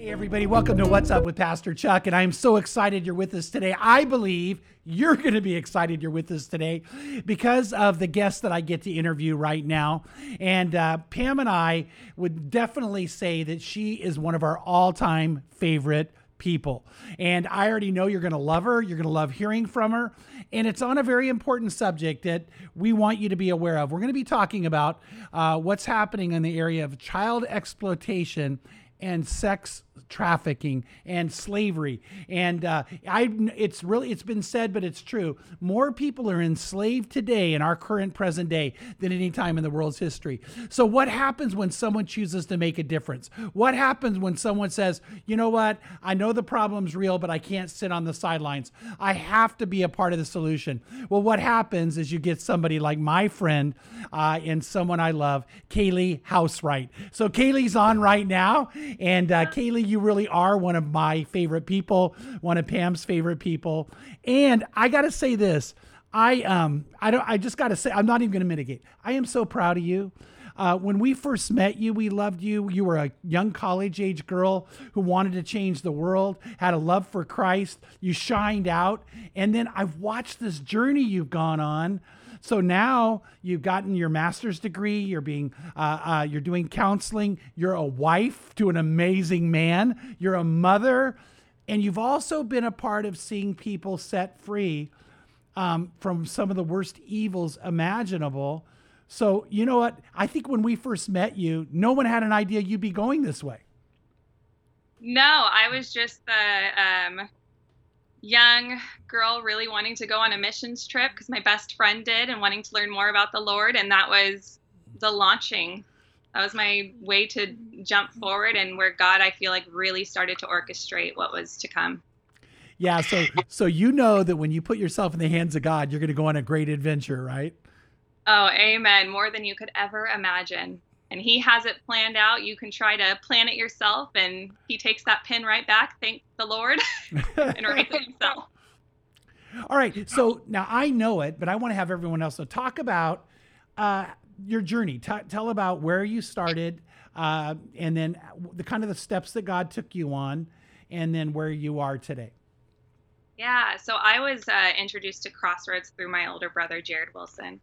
Hey, everybody, welcome to What's Up with Pastor Chuck. And I'm so excited you're with us today. I believe you're going to be excited you're with us today because of the guest that I get to interview right now. And uh, Pam and I would definitely say that she is one of our all time favorite people. And I already know you're going to love her. You're going to love hearing from her. And it's on a very important subject that we want you to be aware of. We're going to be talking about uh, what's happening in the area of child exploitation and sex trafficking and slavery. And uh, I it's really it's been said but it's true. More people are enslaved today in our current present day than any time in the world's history. So what happens when someone chooses to make a difference? What happens when someone says you know what? I know the problem's real but I can't sit on the sidelines. I have to be a part of the solution. Well what happens is you get somebody like my friend uh, and someone I love Kaylee Housewright. So Kaylee's on right now and uh, Kaylee, you really are one of my favorite people, one of Pam's favorite people. And I got to say this. I um I don't I just got to say I'm not even going to mitigate. I am so proud of you. Uh, when we first met you, we loved you. You were a young college age girl who wanted to change the world, had a love for Christ. You shined out. And then I've watched this journey you've gone on so now you've gotten your master's degree. You're being, uh, uh, you're doing counseling. You're a wife to an amazing man. You're a mother, and you've also been a part of seeing people set free um, from some of the worst evils imaginable. So you know what? I think when we first met you, no one had an idea you'd be going this way. No, I was just the um, young girl really wanting to go on a missions trip because my best friend did and wanting to learn more about the Lord. And that was the launching. That was my way to jump forward and where God, I feel like, really started to orchestrate what was to come. Yeah. So, so you know that when you put yourself in the hands of God, you're going to go on a great adventure, right? Oh, amen. More than you could ever imagine and he has it planned out. You can try to plan it yourself, and he takes that pin right back. Thank the Lord, and writes it himself. All right. So now I know it, but I want to have everyone else. So talk about uh, your journey. T- tell about where you started, uh, and then the kind of the steps that God took you on, and then where you are today. Yeah. So I was uh, introduced to Crossroads through my older brother, Jared Wilson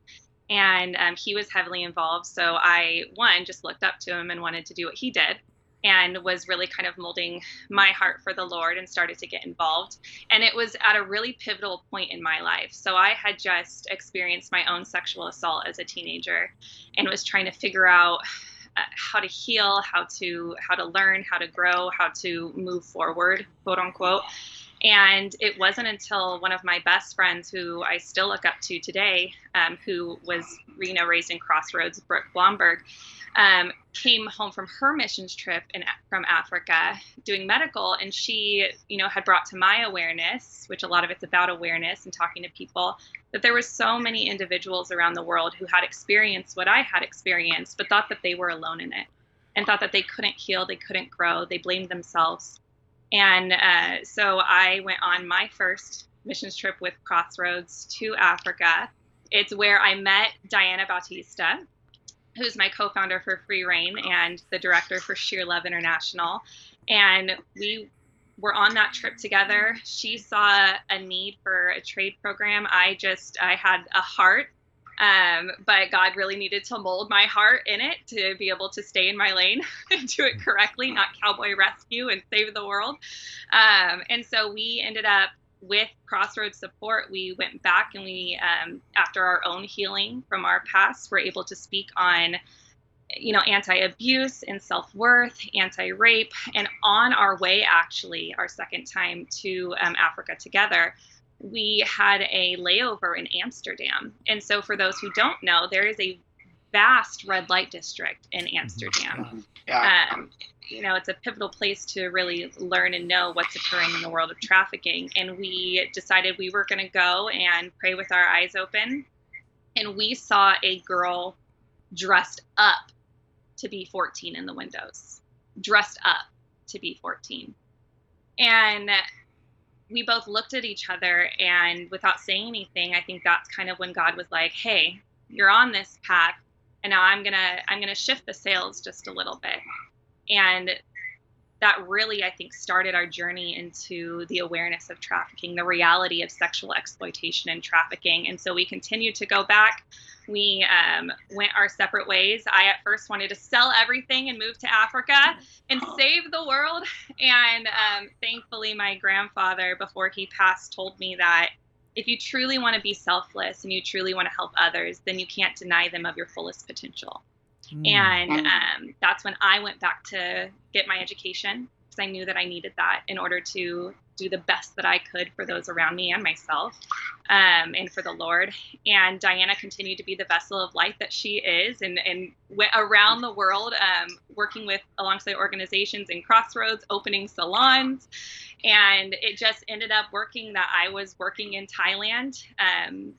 and um, he was heavily involved. So I, one, just looked up to him and wanted to do what he did and was really kind of molding my heart for the Lord and started to get involved. And it was at a really pivotal point in my life. So I had just experienced my own sexual assault as a teenager and was trying to figure out uh, how to heal, how to how to learn, how to grow, how to move forward, quote unquote. And it wasn't until one of my best friends, who I still look up to today, um, who was Reno raised in Crossroads, Brooke Blomberg, um, came home from her missions trip in, from Africa doing medical, and she, you know, had brought to my awareness, which a lot of it's about awareness and talking to people, that there were so many individuals around the world who had experienced what I had experienced, but thought that they were alone in it, and thought that they couldn't heal, they couldn't grow, they blamed themselves. And uh, so I went on my first missions trip with Crossroads to Africa. It's where I met Diana Bautista, who's my co founder for Free Reign and the director for Shear Love International. And we were on that trip together. She saw a need for a trade program. I just, I had a heart um, but God really needed to mold my heart in it to be able to stay in my lane and do it correctly, not cowboy rescue and save the world. Um, and so we ended up with Crossroads support. We went back and we, um, after our own healing from our past, were able to speak on you know anti-abuse and self-worth anti-rape and on our way actually our second time to um, africa together we had a layover in Amsterdam. And so, for those who don't know, there is a vast red light district in mm-hmm. Amsterdam. Yeah. Um, you know, it's a pivotal place to really learn and know what's occurring in the world of trafficking. And we decided we were going to go and pray with our eyes open. And we saw a girl dressed up to be 14 in the windows, dressed up to be 14. And we both looked at each other and without saying anything i think that's kind of when god was like hey you're on this path and now i'm gonna i'm gonna shift the sails just a little bit. And that really, I think, started our journey into the awareness of trafficking, the reality of sexual exploitation and trafficking. And so we continued to go back. We um, went our separate ways. I at first wanted to sell everything and move to Africa and save the world. And um, thankfully, my grandfather, before he passed, told me that if you truly want to be selfless and you truly want to help others, then you can't deny them of your fullest potential. Mm. And um, that's when I went back to get my education because I knew that I needed that in order to do the best that I could for those around me and myself um, and for the Lord. And Diana continued to be the vessel of light that she is and, and went around the world um, working with alongside organizations in Crossroads, opening salons. And it just ended up working that I was working in Thailand. Um,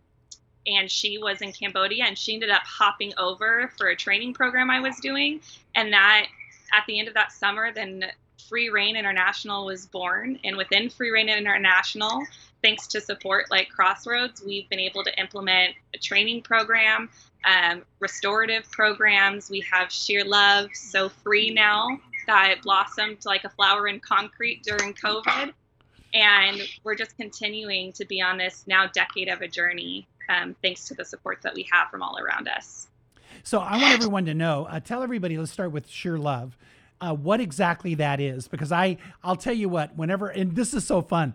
and she was in Cambodia and she ended up hopping over for a training program I was doing. And that at the end of that summer, then Free Reign International was born. And within Free Reign International, thanks to support like Crossroads, we've been able to implement a training program, um, restorative programs. We have Shear Love, So Free now, that blossomed like a flower in concrete during COVID. And we're just continuing to be on this now decade of a journey, um, thanks to the support that we have from all around us. So I want everyone to know. Uh, tell everybody. Let's start with Shear Love. Uh, what exactly that is, because I I'll tell you what. Whenever and this is so fun.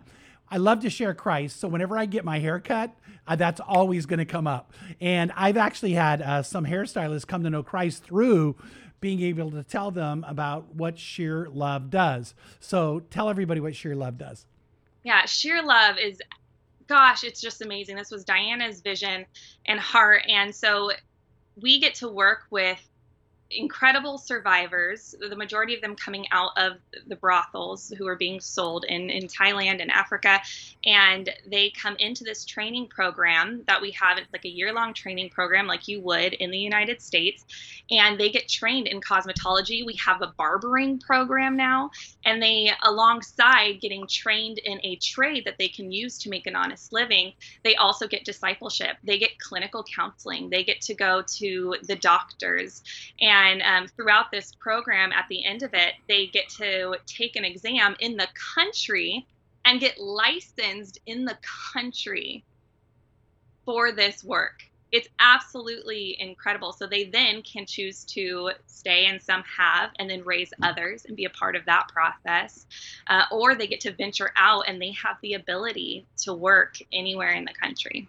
I love to share Christ. So whenever I get my hair cut, uh, that's always going to come up. And I've actually had uh, some hairstylists come to know Christ through being able to tell them about what Shear Love does. So tell everybody what Shear Love does. Yeah, Shear Love is, gosh, it's just amazing. This was Diana's vision and heart. And so we get to work with incredible survivors, the majority of them coming out of the brothels who are being sold in, in Thailand and Africa. And they come into this training program that we have. It's like a year long training program, like you would in the United States. And they get trained in cosmetology. We have a barbering program now. And they, alongside getting trained in a trade that they can use to make an honest living, they also get discipleship. They get clinical counseling. They get to go to the doctors. And and um, throughout this program, at the end of it, they get to take an exam in the country and get licensed in the country for this work. It's absolutely incredible. So they then can choose to stay, and some have, and then raise others and be a part of that process. Uh, or they get to venture out and they have the ability to work anywhere in the country.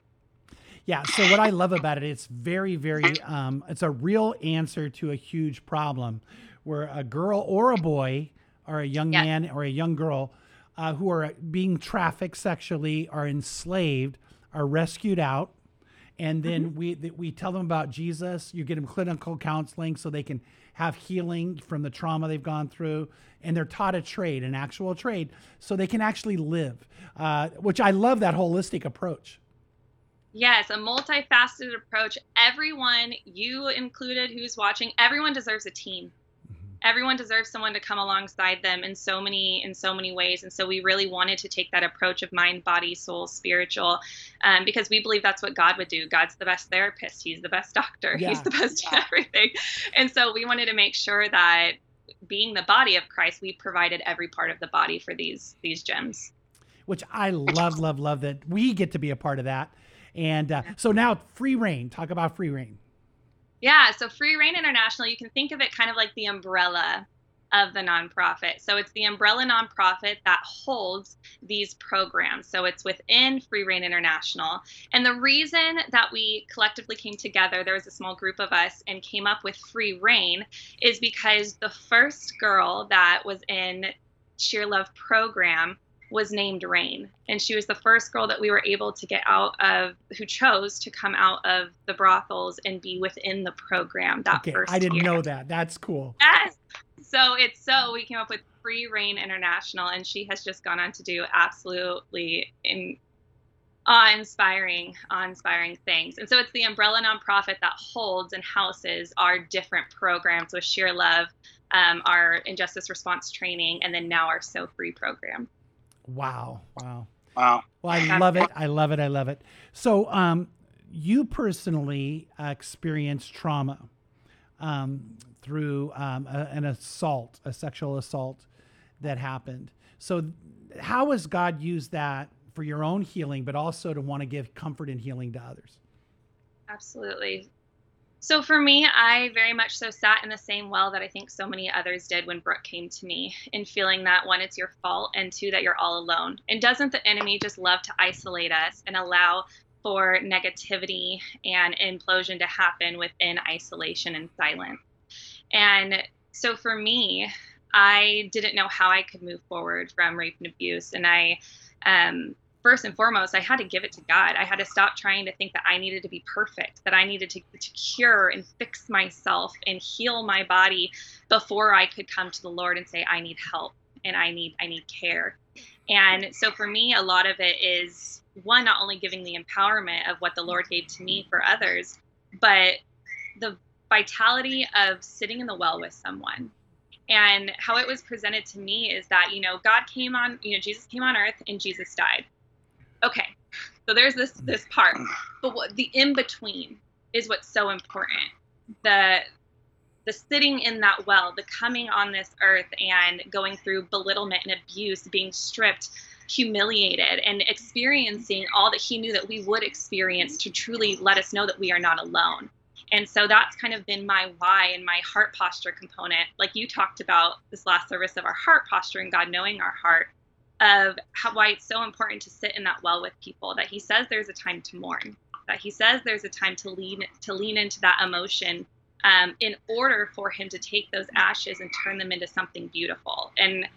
Yeah. So what I love about it, it's very, very, um, it's a real answer to a huge problem, where a girl or a boy, or a young yeah. man or a young girl, uh, who are being trafficked sexually, are enslaved, are rescued out, and then mm-hmm. we we tell them about Jesus. You get them clinical counseling so they can have healing from the trauma they've gone through, and they're taught a trade, an actual trade, so they can actually live. Uh, which I love that holistic approach. Yes, a multifaceted approach. Everyone, you included, who's watching, everyone deserves a team. Mm-hmm. Everyone deserves someone to come alongside them in so many in so many ways, and so we really wanted to take that approach of mind, body, soul, spiritual, um, because we believe that's what God would do. God's the best therapist. He's the best doctor. Yeah. He's the best yeah. everything, and so we wanted to make sure that being the body of Christ, we provided every part of the body for these these gems. Which I love, love, love that we get to be a part of that and uh, so now free reign. Talk about free reign. Yeah, so Free Reign International, you can think of it kind of like the umbrella of the nonprofit. So it's the umbrella nonprofit that holds these programs. So it's within Free Reign International. And the reason that we collectively came together, there was a small group of us and came up with Free Reign, is because the first girl that was in Shear Love program was named Rain. And she was the first girl that we were able to get out of, who chose to come out of the brothels and be within the program that okay, first I didn't year. know that. That's cool. Yes. So it's so we came up with Free Reign International, and she has just gone on to do absolutely in, awe-inspiring, awe-inspiring things. And so it's the umbrella nonprofit that holds and houses our different programs with Shear Love, um, our injustice response training, and then now our So Free program. Wow. Wow. Wow. Well, I love it. I love it. I love it. So, um, you personally experienced trauma um, through um, a, an assault, a sexual assault. that happened. So, how has God used that for your own healing, but also to want to give comfort and healing to others? Absolutely. So for me, I very much so sat in the same well that I think so many others did when Brooke came to me, in feeling that one, it's your fault, and two, that you're all alone. And doesn't the enemy just love to isolate us and allow for negativity and implosion to happen within isolation and silence? And so for me, I didn't know how I could move forward from rape and abuse, and I um, first and foremost, I had to give it to God. I had to stop trying to think that I needed to be perfect, that I needed to, to cure and fix myself and heal my body before I could come to the Lord and say, I need help and I need I need care. And so for me, a lot of it is one, not only giving the empowerment of what the Lord gave to me for others, but the vitality of sitting in the well with someone and how it was presented to me is that you know god came on you know jesus came on earth and jesus died okay so there's this this part but what the in between is what's so important. The the sitting in that well the coming on this earth and going through belittlement and abuse being stripped humiliated and experiencing all that he knew that we would experience to truly let us know that we are not alone. And so that's kind of been my why and my heart posture component. Like you talked about this last service of our heart posture and god knowing our heart of how, why it's so important to sit in that well with people that he says there's a time to mourn that he says there's a time to lean to lean into that emotion um, in order for him to take those ashes and turn them into something beautiful. And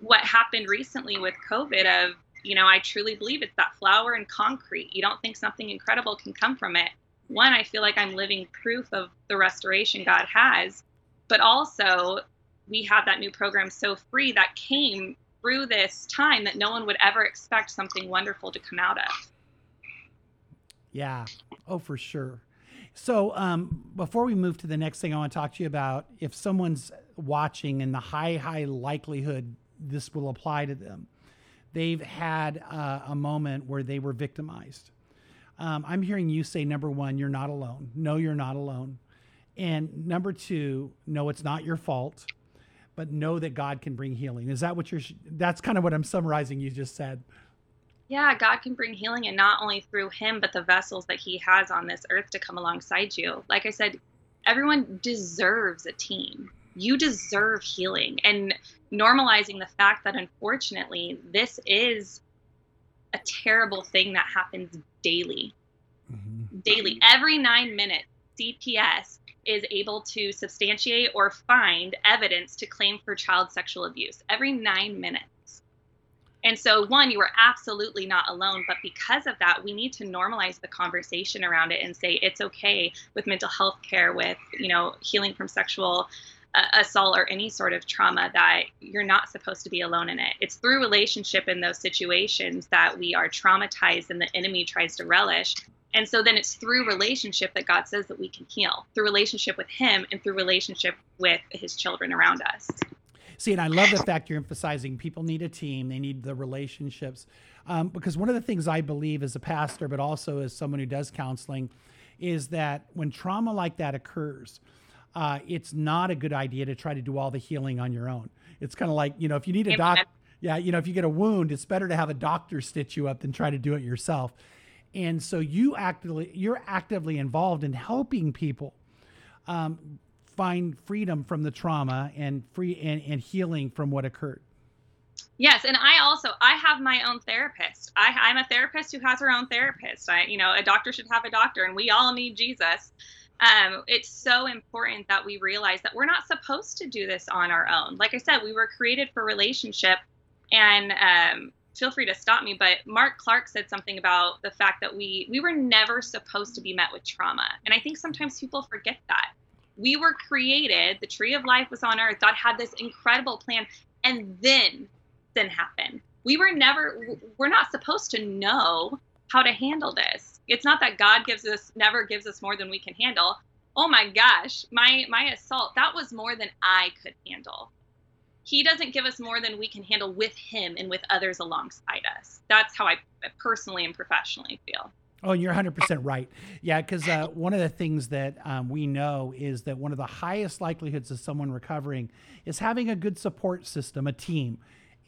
what happened recently with covid of you know i truly believe it's that flower and concrete. You don't think something incredible can come from it. One i feel like i'm living proof of the restoration god has but also we have that new program so free that came through this time that no one would ever expect something wonderful to come out of. Yeah. Oh, for sure. So, um, before we move to the next thing, I want to talk to you about if someone's watching and the high, high likelihood this will apply to them. They've had uh, a moment where they were victimized. Um, I'm hearing you say, number one, you're not alone. No, you're not alone. And number two, no, it's not your fault but know that God can bring healing. Is that what you're? That's kind of what I'm summarizing. You just said. Yeah, God can bring healing, and not only through Him, but the vessels that He has on this earth to come alongside you. Like I said, everyone deserves a team. You deserve healing, and normalizing the fact that unfortunately, this is a terrible thing that happens daily. Mm-hmm. Daily, every nine minutes, CPS is able to substantiate or find evidence to claim for child sexual abuse every nine minutes. And so, one, you are absolutely not alone. But because of that, we need to normalize the conversation around it and say it's okay with mental health care, with, you know, healing from sexual uh, assault or any sort of trauma that you're not supposed to be alone in it. It's through relationship in those situations that we are traumatized and the enemy tries to relish. And so then it's through relationship that God says that we can heal, through relationship with Him and through relationship with His children around us. See, and I love the fact you're emphasizing people need a team, they need the relationships. Um, because one of the things I believe as a pastor, but also as someone who does counseling, is that when trauma like that occurs, uh, it's not a good idea to try to do all the healing on your own. It's kind of like, you know, if you need a doctor, yeah, you know, if you get a wound, it's better to have a doctor stitch you up than try to do it yourself and so you actively you're actively involved in helping people um, find freedom from the trauma and free and, and healing from what occurred. Yes and i also i have my own therapist. I, i'm a therapist who has her own therapist. I you know a doctor should have a doctor and we all need jesus. Um, it's so important that we realize that we're not supposed to do this on our own. Like i said we were created for relationship and um, feel free to stop me, but Mark Clark said something about the fact that we we were never supposed to be met with trauma. And I think sometimes people forget that. We were created, the tree of life was on earth. God had this incredible plan and then sin happened. We were never we're not supposed to know how to handle this. It's not that God gives us never gives us more than we can handle. Oh my gosh, my my assault, that was more than I could handle he doesn't give us more than we can handle with him and with others alongside us. That's how I personally and professionally feel. Oh, you're 100% right. Yeah, because uh, one of the things that um, we know is that one of the highest likelihoods of someone recovering is having a good support system, a team.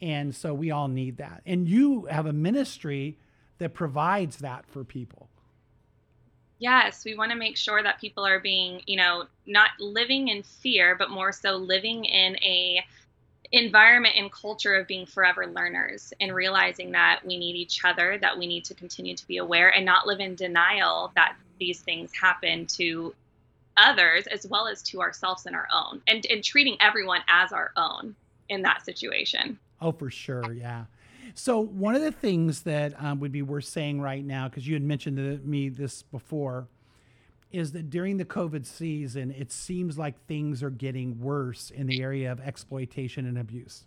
And so we all need that. And you have a ministry that provides that for people. Yes, we want to make sure that people are being, you know, not living in fear, but more so living in a environment and culture of being forever learners and realizing that we need each other, that we need to continue to be aware and not live in denial that these things happen to others as well as to ourselves and our own and, and treating everyone as our own in that situation. Oh, for sure. Yeah. So one of the things that um, would be worth saying right now, because you had mentioned to me this before, is that during the COVID season, it seems like things are getting worse in the area of exploitation and abuse.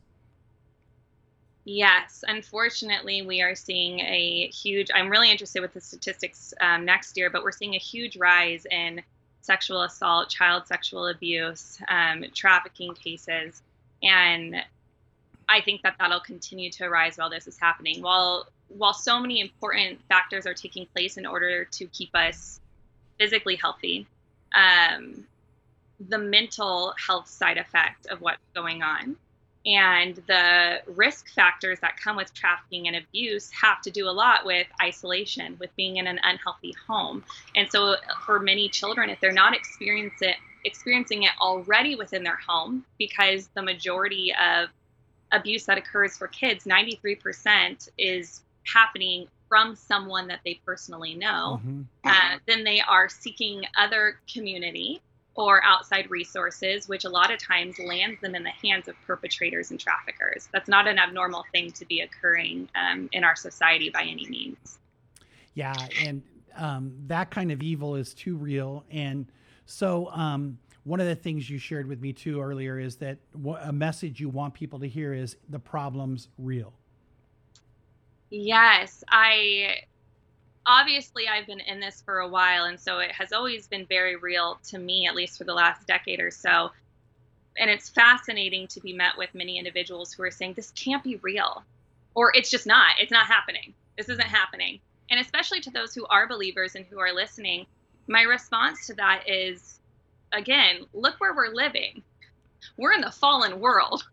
Yes, unfortunately, we are seeing a huge. I'm really interested with the statistics um, next year, but we're seeing a huge rise in sexual assault, child sexual abuse, um, trafficking cases, and I think that that'll continue to rise while this is happening. While while so many important factors are taking place in order to keep us physically healthy, um, the mental health side effect of what's going on and the risk factors that come with trafficking and abuse have to do a lot with isolation with being in an unhealthy home. And so for many children if they're not experiencing it experiencing it already within their home because the majority of abuse that occurs for kids 93% is happening from someone that they personally know, mm-hmm. uh, then they are seeking other community or outside resources, which a lot of times lands them in the hands of perpetrators and traffickers. That's not an abnormal thing to be occurring um, in our society by any means. Yeah, and um, that kind of evil is too real. And so, um, one of the things you shared with me too earlier is that a message you want people to hear is the problem's real. Yes, I obviously I've been in this for a while and so it has always been very real to me at least for the last decade or so. And it's fascinating to be met with many individuals who are saying this can't be real or it's just not. It's not happening. This isn't happening. And especially to those who are believers and who are listening, my response to that is again, look where we're living. We're in the fallen world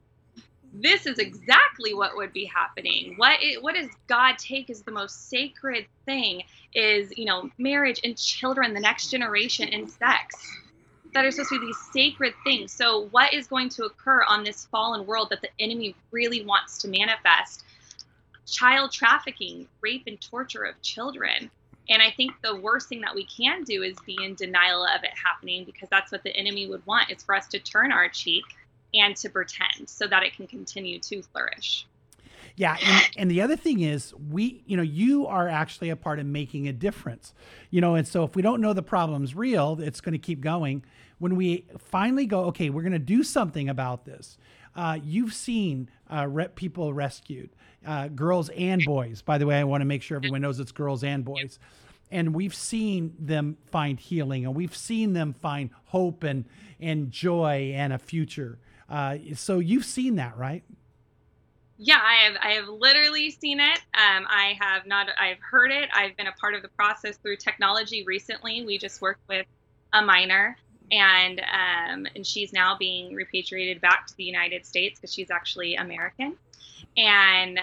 this is exactly what would be happening. What it, what does God take as the most sacred thing is, you know, marriage and children, the next generation and sex that are supposed to be these sacred things. So what is going to occur on this fallen world that the enemy really wants to manifest? Child trafficking, rape and torture of children. And I think the worst thing that we can do is be in denial of it happening because that's what the enemy would want is for us to turn our cheek and to pretend so that it can continue to flourish. Yeah, and, and, the other thing is, we, you know, you are actually a part of making a difference, you know, and so if we don't know the problem's real, it's going to keep going. When we finally go, okay, we're going to do something about this. Uh, you've seen uh, re- people rescued, uh, girls and boys. By the way, I want to make sure everyone knows it's girls and boys. And we've seen them find healing, and we've seen them find hope and and joy and a future. Uh, so you've seen that, right? Yeah, I have. I have literally seen it. Um, I have not. I've heard it. I've been a part of the process through technology recently. We just worked with a minor, and um, and she's now being repatriated back to the United States because she's actually American, and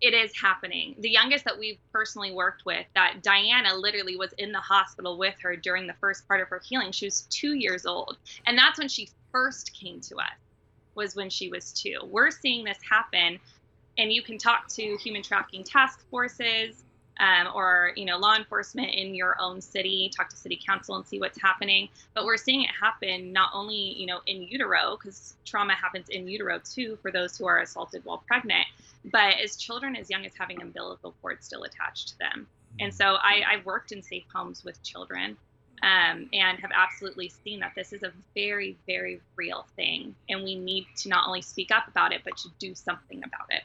it is happening. The youngest that we've personally worked with, that Diana literally was in the hospital with her during the first part of her healing. She was two years old, and that's when she first came to us was when she was two. We're seeing this happen, and you can talk to human trafficking task forces um, or you know law enforcement in your own city. Talk to city council and see what's happening. But we're seeing it happen not only you know in utero because trauma happens in utero too for those who are assaulted while pregnant, but as children as young as having umbilical cord still attached to them. And so I, I've worked in safe homes with children um, and have absolutely seen that this is a very, very real thing. And we need to not only speak up about it, but to do something about it.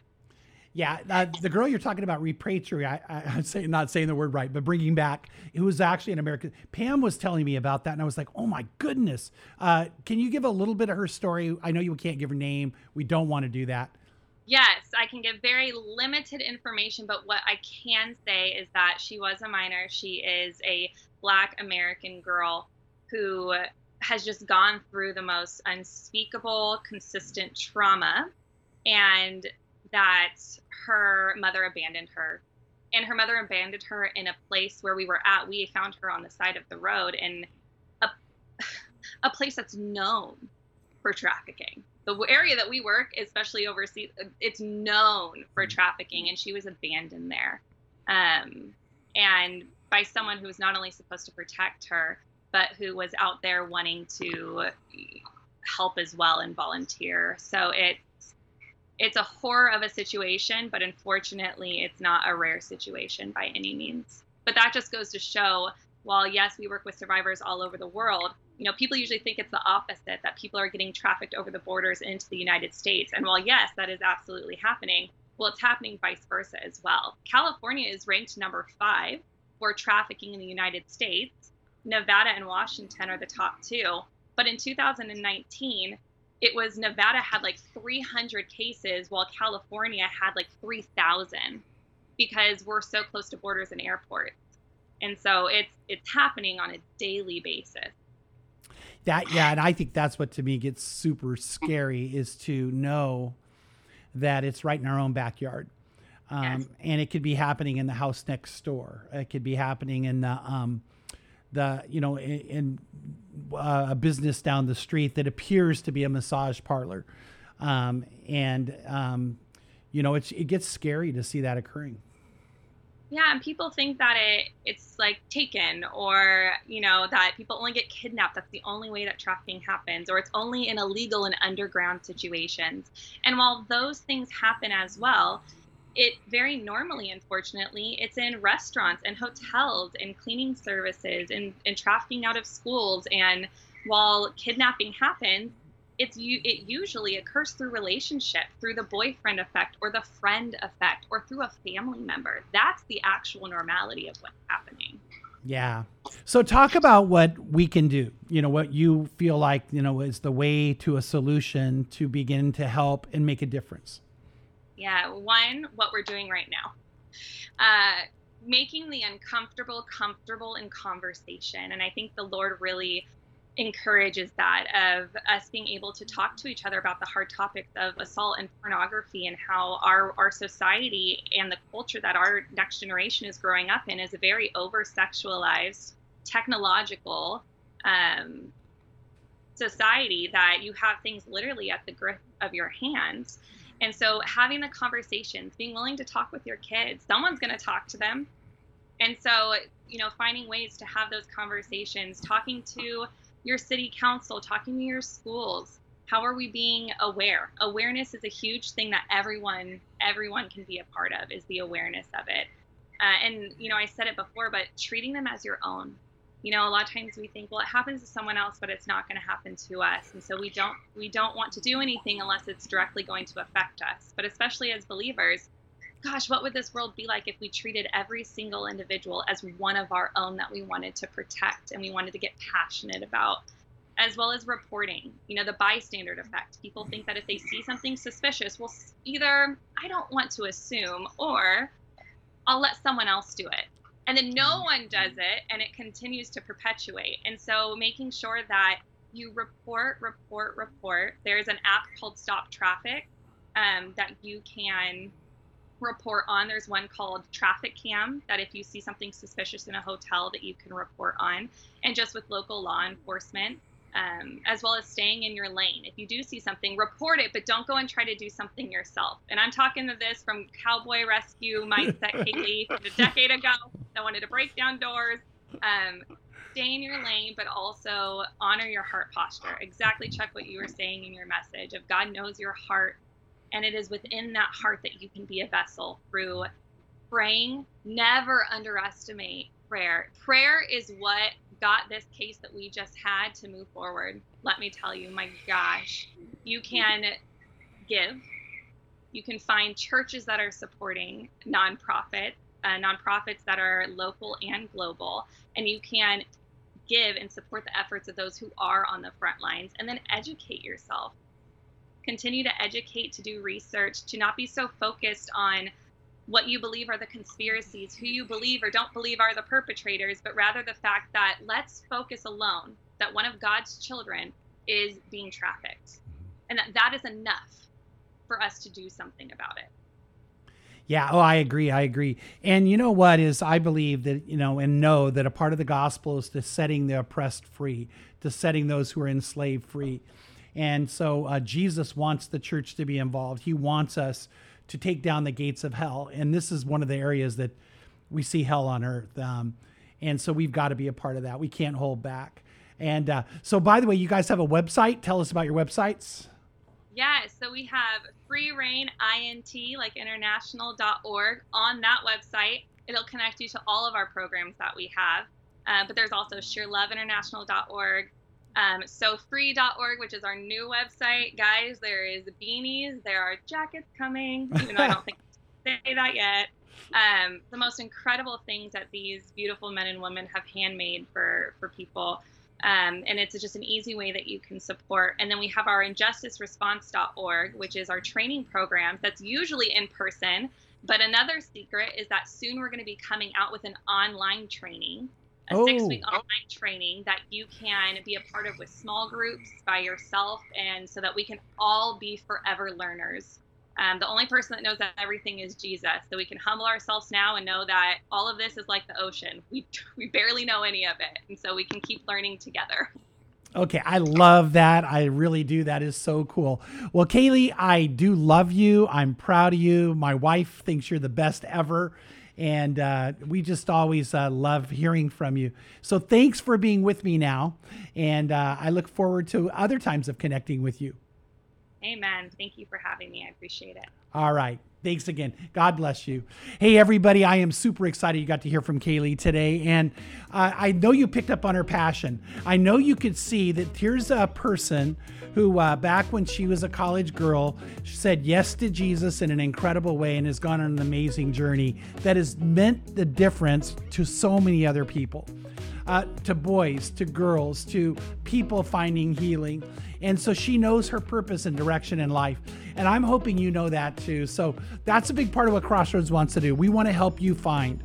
Yeah, uh, the girl you're talking about, repatriate, I, I, am say, not saying the word right, but bringing back, it was actually an American. Pam was telling me about that, and I was like, oh my goodness. Uh, can you give a little bit of her story? I know you can't give her name. We don't want to do that. Yes, I can give very limited information, but what I can say is that she was a minor. She is a Black American girl who has just gone through the most unspeakable, consistent trauma, and that her mother abandoned her. And her mother abandoned her in a place where we were at. We found her on the side of the road in a, a place that's known for trafficking the area that we work, especially overseas, it's known for mm-hmm. trafficking, and she was abandoned there, um, and by someone who was not only supposed to protect her, but who was out there wanting to help as well and volunteer. So it's it's a horror of a situation, but unfortunately, it's not a rare situation by any means. But that just goes to show, while yes, we work with survivors all over the world, you know, people usually think it's the opposite that people are getting trafficked over the borders into the United States. And while yes, that is absolutely happening, well, it's happening vice versa as well. California is ranked number five for trafficking in the United States. Nevada and Washington are the top two. But in 2019, it was Nevada had like 300 cases while California had like 3,000 because we're so close to borders and airports. And so it's it's happening on a daily basis that yeah and i think that's what to me gets super scary is to know that it's right in our own backyard um, yes. and it could be happening in the house next door it could be happening in the um, the you know in, in uh, a business down the street that appears to be a massage parlor um, and um, you know it's it gets scary to see that occurring yeah, and people think that it it's like taken or, you know, that people only get kidnapped. That's the only way that trafficking happens, or it's only in illegal and underground situations. And while those things happen as well, it very normally, unfortunately, it's in restaurants and hotels and cleaning services and, and trafficking out of schools. And while kidnapping happens, it's it usually occurs through relationship through the boyfriend effect or the friend effect or through a family member. That's the actual normality of what's happening. Yeah. So talk about what we can do you know what you feel like you know is the way to a solution to begin to help and make a difference yeah one what we're doing right now. Uh, making the uncomfortable comfortable in conversation and i think the lord really encourages that of us being able to talk to each other about the hard topics of assault and pornography and how our our society and the culture that our next generation is growing up in is a very over sexualized technological um, society that you have things literally at the grip of your hands and so having the conversations being willing to talk with your kids someone's going to talk to them and so you know finding ways to have those conversations talking to your city council, talking to your schools. How are we being aware? Awareness is a huge thing that everyone everyone can be a part of. Is the awareness of it. Uh, and you know, I said it before, but treating them as your own. You know, a lot of times we think, well, it happens to someone else, but it's not going to happen to us, and so we don't we don't want to do anything unless it's directly going to affect us. But especially as believers, gosh, what would this world be like if we treated every single individual as one of our own that we wanted to protect and we wanted to get passionate about? As well as reporting, you know, the bystander effect. People think that if they see something suspicious, well, either I don't want to assume or I'll let someone else do it. And then no one does it and it continues to perpetuate. And so making sure that you report, report, report. There's an app called Stop Traffic um, that you can report on. There's one called Traffic Cam that if you see something suspicious in a hotel that you can report on, and just with local law enforcement, um, as well as staying in your lane. If you do see something, report it, but don't go and try to do something yourself. And I'm talking to this from cowboy rescue mindset Haley a decade ago that wanted to break down doors. Um, stay in your lane, but also honor your heart posture. Exactly check what you were saying in your message of God knows your heart and it is within that heart that you can be a vessel through praying. Never underestimate prayer. Prayer is what got this case that we just had to move forward. Let me tell you, my gosh, you can give. You can find churches that are supporting nonprofits, uh, nonprofits that are local and global, and you can give and support the efforts of those who are on the front lines and then educate yourself continue to educate, to do research, to not be so focused on what you believe are the conspiracies, who you believe or don't believe are the perpetrators, but rather the fact that let's focus alone that one of God's children is being trafficked. And that that is enough for us to do something about it. Yeah, oh, I agree. I agree. And you know what is I believe that, you know, and know that a part of the gospel is to setting the oppressed free, to setting those who are enslaved free. And so uh, Jesus wants the church to be involved. He wants us to take down the gates of hell. And this is one of the areas that we see hell on earth. Um, and so we've got to be a part of that. We can't hold back. And uh, so, by the way, you guys have a website. Tell us about your websites. Yeah, so we have Free Reign INT, like international.org, on that website. It'll connect you to all of our programs that we have. Uh, but there's also ShearLoveInternational.org, um, SoFree.org, which is our new website. Guys, there is beanies, there are jackets coming, even though I don't think I say that yet. Um, the most incredible things that these beautiful men and women have handmade for, for people. Um, and it's just an easy way that you can support. And then we have our injusticeresponse.org, which is our training program that's usually in person. But another secret is that soon we're going to be coming out with an online training, a oh. six week online training that you can be a part of with small groups by yourself, and so that we can all be forever learners. Um, the only person that knows that everything is Jesus. So we can humble ourselves now and know that all of this is like the ocean. We we barely know any of it, and so we can keep learning together. Okay, I love that. I really do. That is so cool. Well, Kaylee, I do love you. I'm proud of you. My wife thinks you're the best ever. And uh, we just always uh, love hearing from you. So thanks for being with me now. And uh, I look forward to other times of connecting with you. Amen. Thank you for having me. I appreciate it. All right. Thanks again. God bless you. Hey, everybody, I am super excited you got to hear from Kaylee today. And uh, I know you picked up on her passion. I know you could see that here's a person who, uh, back when she was a college girl, she said yes to Jesus in an incredible way and has gone on an amazing journey that has meant the difference to so many other people. Uh, to boys, to girls, to people finding healing. And so she knows her purpose and direction in life. And I'm hoping you know that too. So that's a big part of what Crossroads wants to do. We want to help you find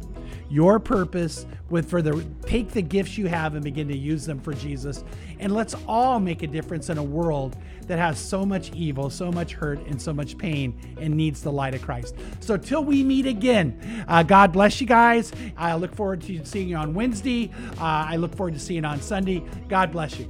your purpose with for the take the gifts you have and begin to use them for Jesus. And let's all make a difference in a world that has so much evil, so much hurt, and so much pain and needs the light of Christ. So till we meet again, uh, God bless you guys. I look forward to seeing you on Wednesday. Uh, I look forward to seeing you on Sunday. God bless you.